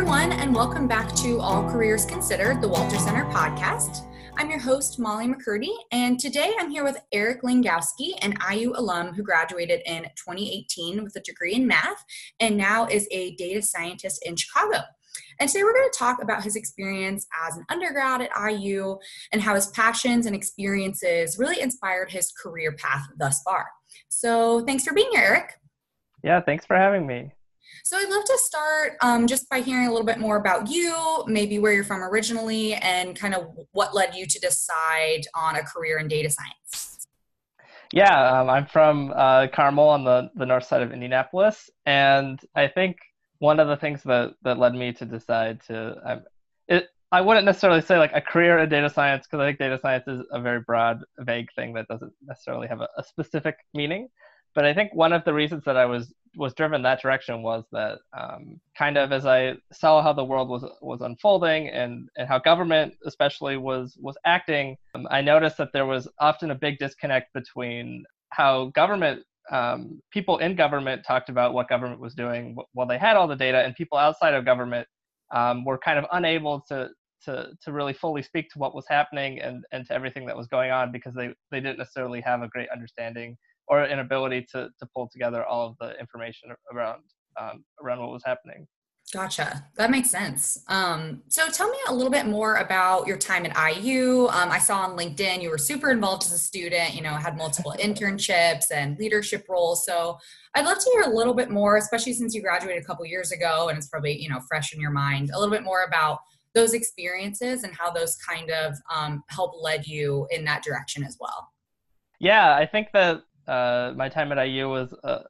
everyone, and welcome back to All Careers Considered, the Walter Center podcast. I'm your host, Molly McCurdy, and today I'm here with Eric Langowski, an IU alum who graduated in 2018 with a degree in math and now is a data scientist in Chicago. And today we're going to talk about his experience as an undergrad at IU and how his passions and experiences really inspired his career path thus far. So thanks for being here, Eric. Yeah, thanks for having me. So I'd love to start um, just by hearing a little bit more about you, maybe where you're from originally, and kind of what led you to decide on a career in data science. Yeah, um, I'm from uh, Carmel on the, the north side of Indianapolis, and I think one of the things that, that led me to decide to um, it, I wouldn't necessarily say like a career in data science because I think data science is a very broad, vague thing that doesn't necessarily have a, a specific meaning. But I think one of the reasons that I was was driven that direction was that um, kind of as I saw how the world was was unfolding and and how government especially was was acting, um, I noticed that there was often a big disconnect between how government um, people in government talked about what government was doing while they had all the data, and people outside of government um, were kind of unable to to to really fully speak to what was happening and and to everything that was going on because they they didn't necessarily have a great understanding or an ability to to pull together all of the information around um, around what was happening. Gotcha. That makes sense. Um, so tell me a little bit more about your time at IU. Um, I saw on LinkedIn you were super involved as a student, you know, had multiple internships and leadership roles. So I'd love to hear a little bit more, especially since you graduated a couple years ago and it's probably, you know, fresh in your mind, a little bit more about those experiences and how those kind of um, help led you in that direction as well. Yeah, I think that uh, my time at IU was a,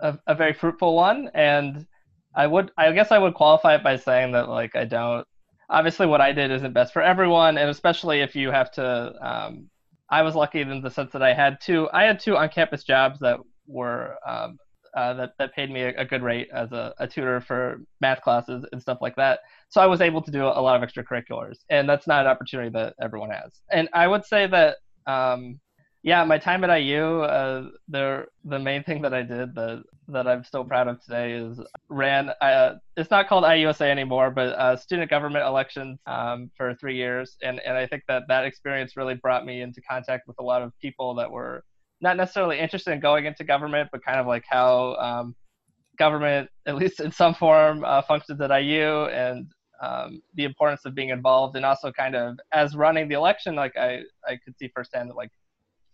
a, a very fruitful one and I would I guess I would qualify it by saying that like I don't obviously what I did isn't best for everyone and especially if you have to um, I was lucky in the sense that I had two I had two on campus jobs that were um, uh, that that paid me a, a good rate as a, a, tutor for math classes and stuff like that. So I was able to do a lot of extracurriculars, and that's not an opportunity that everyone has. And I would say that um, yeah, my time at IU, uh, the the main thing that I did that that I'm still proud of today is ran. Uh, it's not called IUSA anymore, but uh, student government elections um, for three years, and and I think that that experience really brought me into contact with a lot of people that were not necessarily interested in going into government, but kind of like how um, government, at least in some form, uh, functions at IU, and um, the importance of being involved, and also kind of as running the election, like I I could see firsthand that like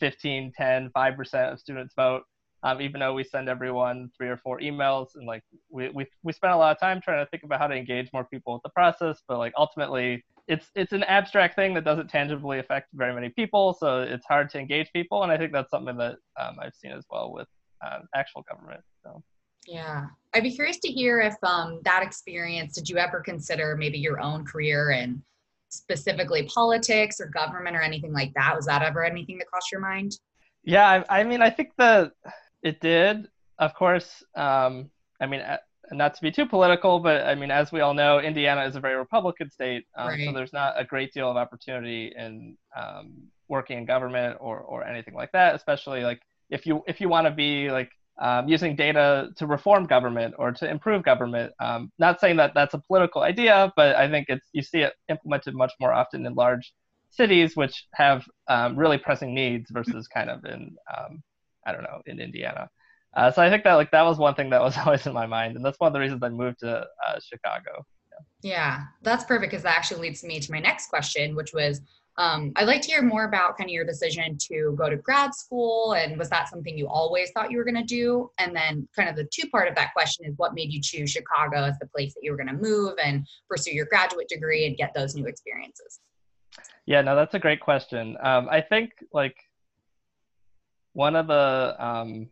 15, 10, 5% of students vote. Um, even though we send everyone three or four emails and like we, we, we spend a lot of time trying to think about how to engage more people with the process, but like ultimately it's it's an abstract thing that doesn't tangibly affect very many people, so it's hard to engage people, and I think that's something that um, I've seen as well with um, actual government. So. Yeah, I'd be curious to hear if um, that experience. Did you ever consider maybe your own career and specifically politics or government or anything like that? Was that ever anything that crossed your mind? Yeah, I, I mean, I think that it did. Of course, um, I mean, not to be too political, but I mean, as we all know, Indiana is a very Republican state, um, right. so there's not a great deal of opportunity in um, working in government or or anything like that. Especially like if you if you want to be like um, using data to reform government or to improve government. Um, not saying that that's a political idea, but I think it's you see it implemented much more often in large cities, which have um, really pressing needs versus kind of in um, I don't know in Indiana. Uh, so I think that like that was one thing that was always in my mind, and that's one of the reasons I moved to uh, Chicago. Yeah. yeah, that's perfect because that actually leads me to my next question, which was um, I'd like to hear more about kind of your decision to go to grad school and was that something you always thought you were going to do? And then, kind of the two part of that question is what made you choose Chicago as the place that you were going to move and pursue your graduate degree and get those new experiences? Yeah, no, that's a great question. Um, I think like one of the um,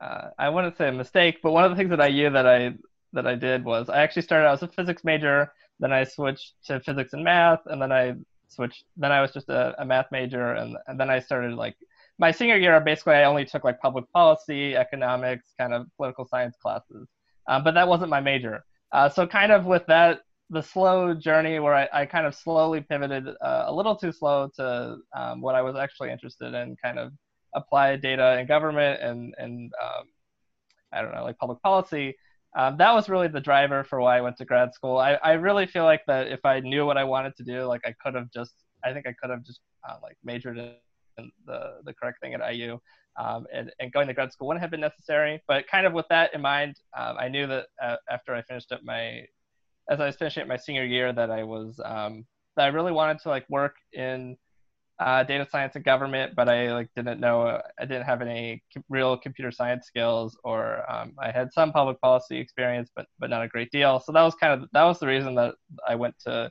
uh, I wouldn't say a mistake, but one of the things that I knew that I that I did was I actually started out as a physics major, then I switched to physics and math, and then I switched. Then I was just a, a math major, and, and then I started like my senior year. Basically, I only took like public policy, economics, kind of political science classes, um, but that wasn't my major. Uh, so kind of with that, the slow journey where I, I kind of slowly pivoted uh, a little too slow to um, what I was actually interested in, kind of applied data in government and and um, I don't know like public policy. Um, that was really the driver for why I went to grad school. I, I really feel like that if I knew what I wanted to do, like I could have just, I think I could have just uh, like majored in the, the correct thing at IU. Um, and, and going to grad school wouldn't have been necessary. But kind of with that in mind, um, I knew that uh, after I finished up my, as I was finishing up my senior year, that I was, um, that I really wanted to like work in uh, data science and government, but I like didn't know I didn't have any real computer science skills, or um, I had some public policy experience, but but not a great deal. So that was kind of that was the reason that I went to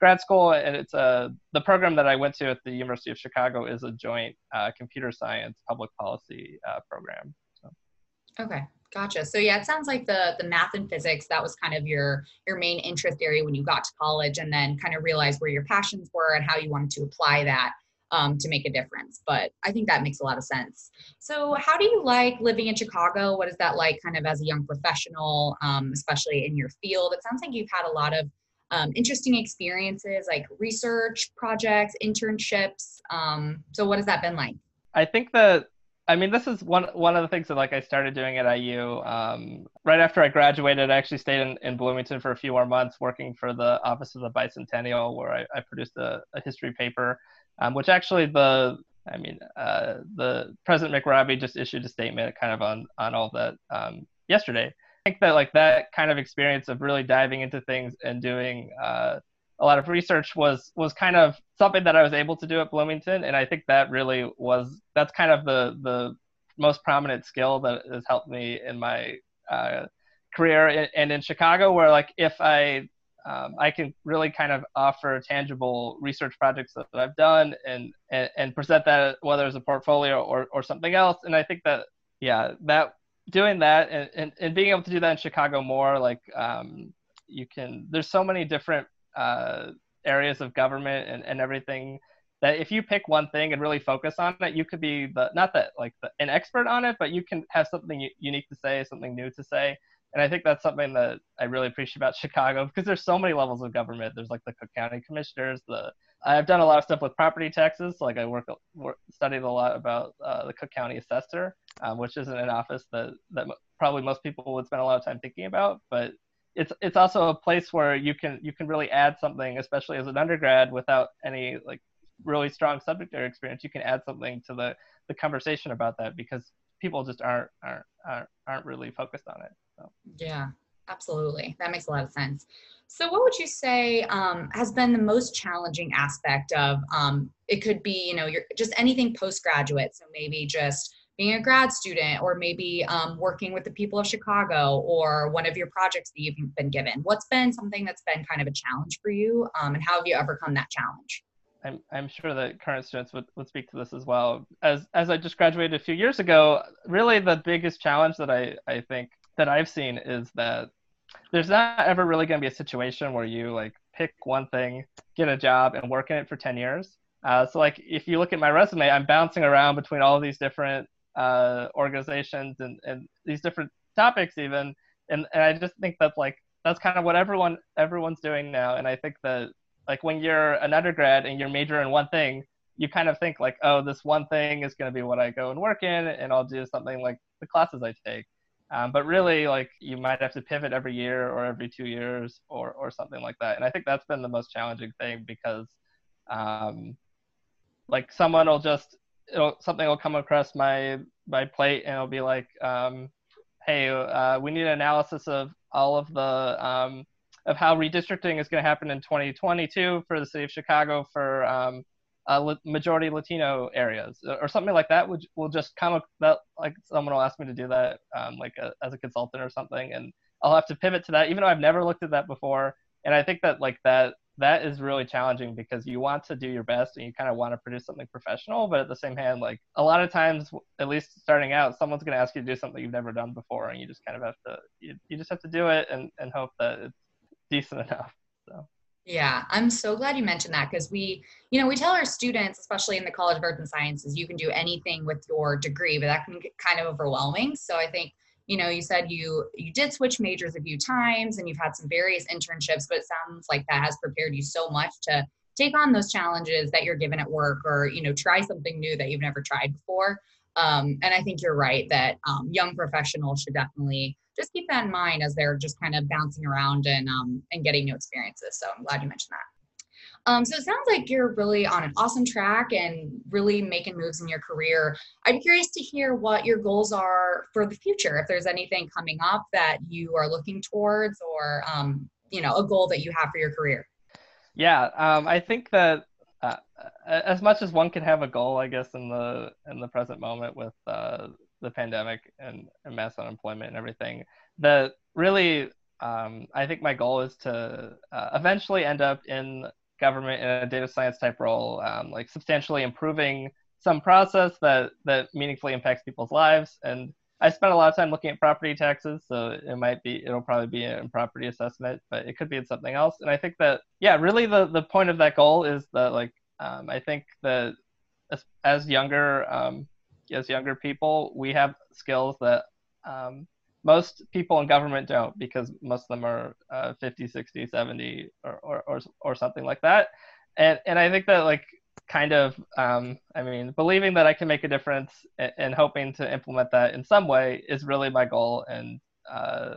grad school, and it's a the program that I went to at the University of Chicago is a joint uh, computer science public policy uh, program. Okay, gotcha. So yeah, it sounds like the the math and physics that was kind of your your main interest area when you got to college, and then kind of realized where your passions were and how you wanted to apply that um, to make a difference. But I think that makes a lot of sense. So, how do you like living in Chicago? What is that like, kind of as a young professional, um, especially in your field? It sounds like you've had a lot of um, interesting experiences, like research projects, internships. Um, so, what has that been like? I think that I mean, this is one one of the things that like I started doing at IU. Um, right after I graduated, I actually stayed in, in Bloomington for a few more months, working for the Office of the Bicentennial, where I, I produced a, a, history paper um, which actually the I mean uh, the President McRobbie just issued a statement kind of on on all that um, yesterday. I think that like that kind of experience of really diving into things and doing uh, a lot of research was was kind of something that I was able to do at Bloomington, and I think that really was that's kind of the the most prominent skill that has helped me in my uh, career and in Chicago, where like if I um, I can really kind of offer tangible research projects that, that I've done and, and, and present that whether it's a portfolio or, or something else. And I think that yeah, that doing that and, and, and being able to do that in Chicago more like um, you can there's so many different uh, areas of government and, and everything that if you pick one thing and really focus on it, you could be the not that like the, an expert on it, but you can have something unique to say, something new to say and I think that's something that I really appreciate about Chicago because there's so many levels of government. There's like the Cook County commissioners. The I've done a lot of stuff with property taxes. Like I work, work studied a lot about uh, the Cook County assessor, um, which isn't an office that that probably most people would spend a lot of time thinking about. But it's it's also a place where you can you can really add something, especially as an undergrad, without any like really strong subject area experience. You can add something to the the conversation about that because people just aren't aren't aren't, aren't really focused on it. So. Yeah, absolutely. That makes a lot of sense. So, what would you say um, has been the most challenging aspect of um, it? Could be, you know, just anything postgraduate. So maybe just being a grad student, or maybe um, working with the people of Chicago, or one of your projects that you've been given. What's been something that's been kind of a challenge for you, um, and how have you overcome that challenge? I'm, I'm sure that current students would, would speak to this as well. As as I just graduated a few years ago, really the biggest challenge that I, I think that I've seen is that there's not ever really going to be a situation where you like pick one thing, get a job, and work in it for 10 years. Uh, so like if you look at my resume, I'm bouncing around between all these different uh, organizations and, and these different topics even, and, and I just think that like that's kind of what everyone everyone's doing now. And I think that like when you're an undergrad and you're major in one thing, you kind of think like, oh, this one thing is going to be what I go and work in, and I'll do something like the classes I take. Um, but really, like you might have to pivot every year or every two years or or something like that. And I think that's been the most challenging thing because, um, like someone will just it'll something will come across my my plate and it'll be like, um, hey, uh, we need an analysis of all of the um, of how redistricting is going to happen in 2022 for the city of Chicago for um, uh, majority Latino areas or something like that would will just come that like someone will ask me to do that um, like a, as a consultant or something and I'll have to pivot to that even though I've never looked at that before. And I think that like that that is really challenging because you want to do your best and you kind of want to produce something professional but at the same hand like a lot of times at least starting out someone's going to ask you to do something you've never done before and you just kind of have to you, you just have to do it and, and hope that it's decent enough so yeah, I'm so glad you mentioned that because we, you know, we tell our students, especially in the College of Arts and Sciences, you can do anything with your degree, but that can get kind of overwhelming. So I think, you know, you said you you did switch majors a few times and you've had some various internships, but it sounds like that has prepared you so much to take on those challenges that you're given at work or, you know, try something new that you've never tried before. Um, and I think you're right that um, young professionals should definitely just keep that in mind as they're just kind of bouncing around and um, and getting new experiences. So I'm glad you mentioned that. Um, so it sounds like you're really on an awesome track and really making moves in your career. I'm curious to hear what your goals are for the future. If there's anything coming up that you are looking towards, or um, you know, a goal that you have for your career. Yeah, um, I think that uh, as much as one can have a goal, I guess in the in the present moment with uh, the pandemic and, and, mass unemployment and everything, that really um, I think my goal is to uh, eventually end up in government in a data science type role, um, like substantially improving some process that that meaningfully impacts people's lives. And I spent a lot of time looking at property taxes, so it might be it'll probably be in property assessment, but it could be in something else. And I think that yeah, really the the point of that goal is that like um, I think that as, as younger um, as younger people, we have skills that um, most people in government don't because most of them are uh, 50 60 70 or, or, or, or, something like that. And, and i think that like kind of um, i mean believing that i can make a difference and, and, hoping to implement that in some way is really my goal. And uh,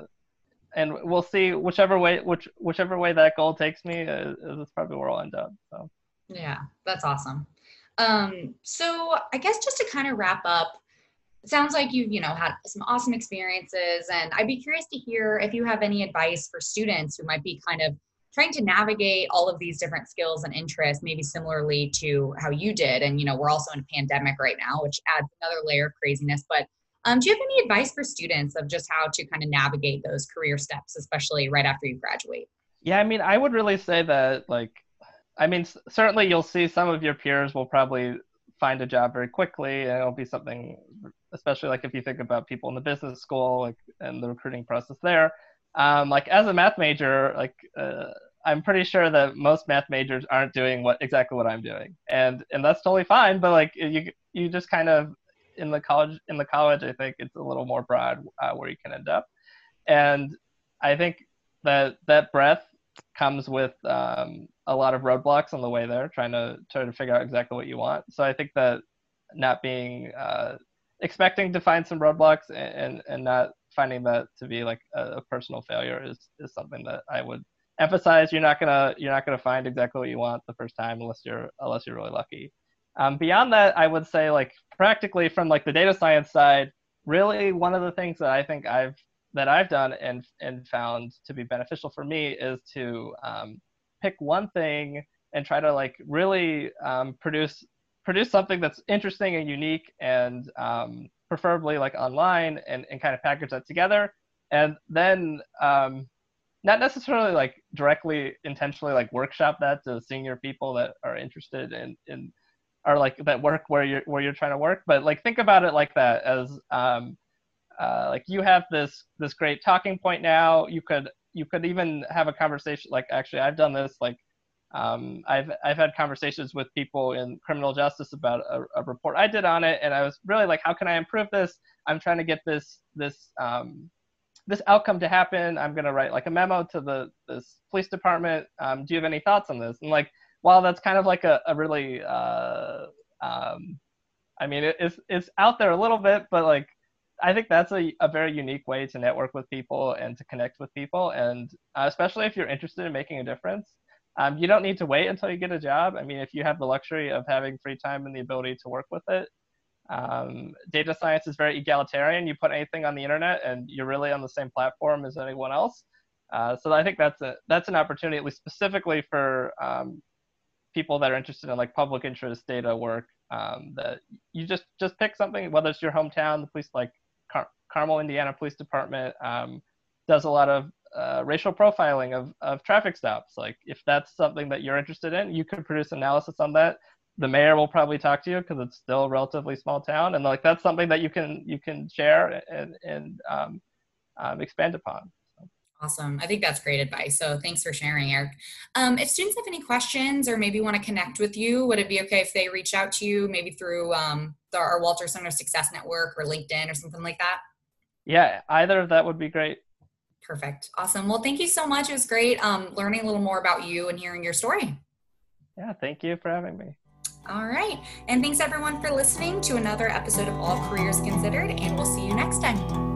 and we'll see whichever way which whichever way that goal takes me is, is probably where i'll end up so. Yeah that's awesome. Um, so i guess just to kind of wrap up sounds like you've you know had some awesome experiences and i'd be curious to hear if you have any advice for students who might be kind of trying to navigate all of these different skills and interests maybe similarly to how you did. And you know we're also in a pandemic right now which adds another layer of craziness. But um, do you have any advice for students of just how to kind of navigate those career steps especially right after you graduate? Yeah i mean i would really say that like i mean certainly you'll see some of your peers will probably find a job very quickly and it'll be something especially like if you think about people in the business school like and the recruiting process there. Um, like as a math major like uh, i'm pretty sure that most math majors aren't doing what exactly what i'm doing. And and that's totally fine but like you you just kind of in the college in the college i think it's a little more broad uh, where you can end up. And i think that that breadth comes with um, a lot of roadblocks on the way there, trying to try to figure out exactly what you want. So I think that not being uh, expecting to find some roadblocks and and not finding that to be like a, a, personal failure is is something that I would emphasize. You're not gonna you're not gonna find exactly what you want the first time unless you're unless you're really lucky. Um, beyond that, I would say like practically from like the data science side, really one of the things that I think I've that I've done and and found to be beneficial for me is to um, pick one thing and try to like really um, produce produce something that's interesting and unique and um, preferably like online and, and kind of package that together. And then um, not necessarily like directly intentionally like workshop that to senior people that are interested in in are like that work where you're where you're trying to work. But like think about it like that as um, uh, like you have this this great talking point now. You could you could even have a conversation like actually i've done this like um, I've I've had conversations with people in criminal justice about a, a, report I did on it, and I was really like, how can I improve this? I'm trying to get this this um, this outcome to happen. I'm gonna write like a memo to the this police department. Um, do you have any thoughts on this? And like, while that's kind of like a, a really, uh, um, I mean, it, it's it's out there a little bit, but like I think that's a, a very unique way to network with people and to connect with people. And uh, especially if you're interested in making a difference, um, you don't need to wait until you get a job. I mean, if you have the luxury of having free time and the ability to work with it, um, data science is very egalitarian. You put anything on the internet and you're really on the same platform as anyone else. Uh, so I think that's a that's an opportunity, at least specifically for um, people that are interested in like public interest data work. Um, that you just just pick something, whether it's your hometown, the police like Car- Carmel, Indiana Police Department um, does a lot of uh, racial profiling of, of traffic stops. Like if that's something that you're interested in, you could produce analysis on that. The mayor will probably talk to you because it's still a relatively small town, and like that's something that you can you can share and and um, um, expand upon. Awesome. I think that's great advice. So thanks for sharing, Eric. Um, if students have any questions or maybe want to connect with you, would it be okay if they reach out to you maybe through um, the, our Walter Center Success Network or LinkedIn or something like that? Yeah, either of that would be great. Perfect. Awesome. Well, thank you so much. It was great um, learning a little more about you and hearing your story. Yeah, thank you for having me. All right. And thanks everyone for listening to another episode of All Careers Considered, and we'll see you next time.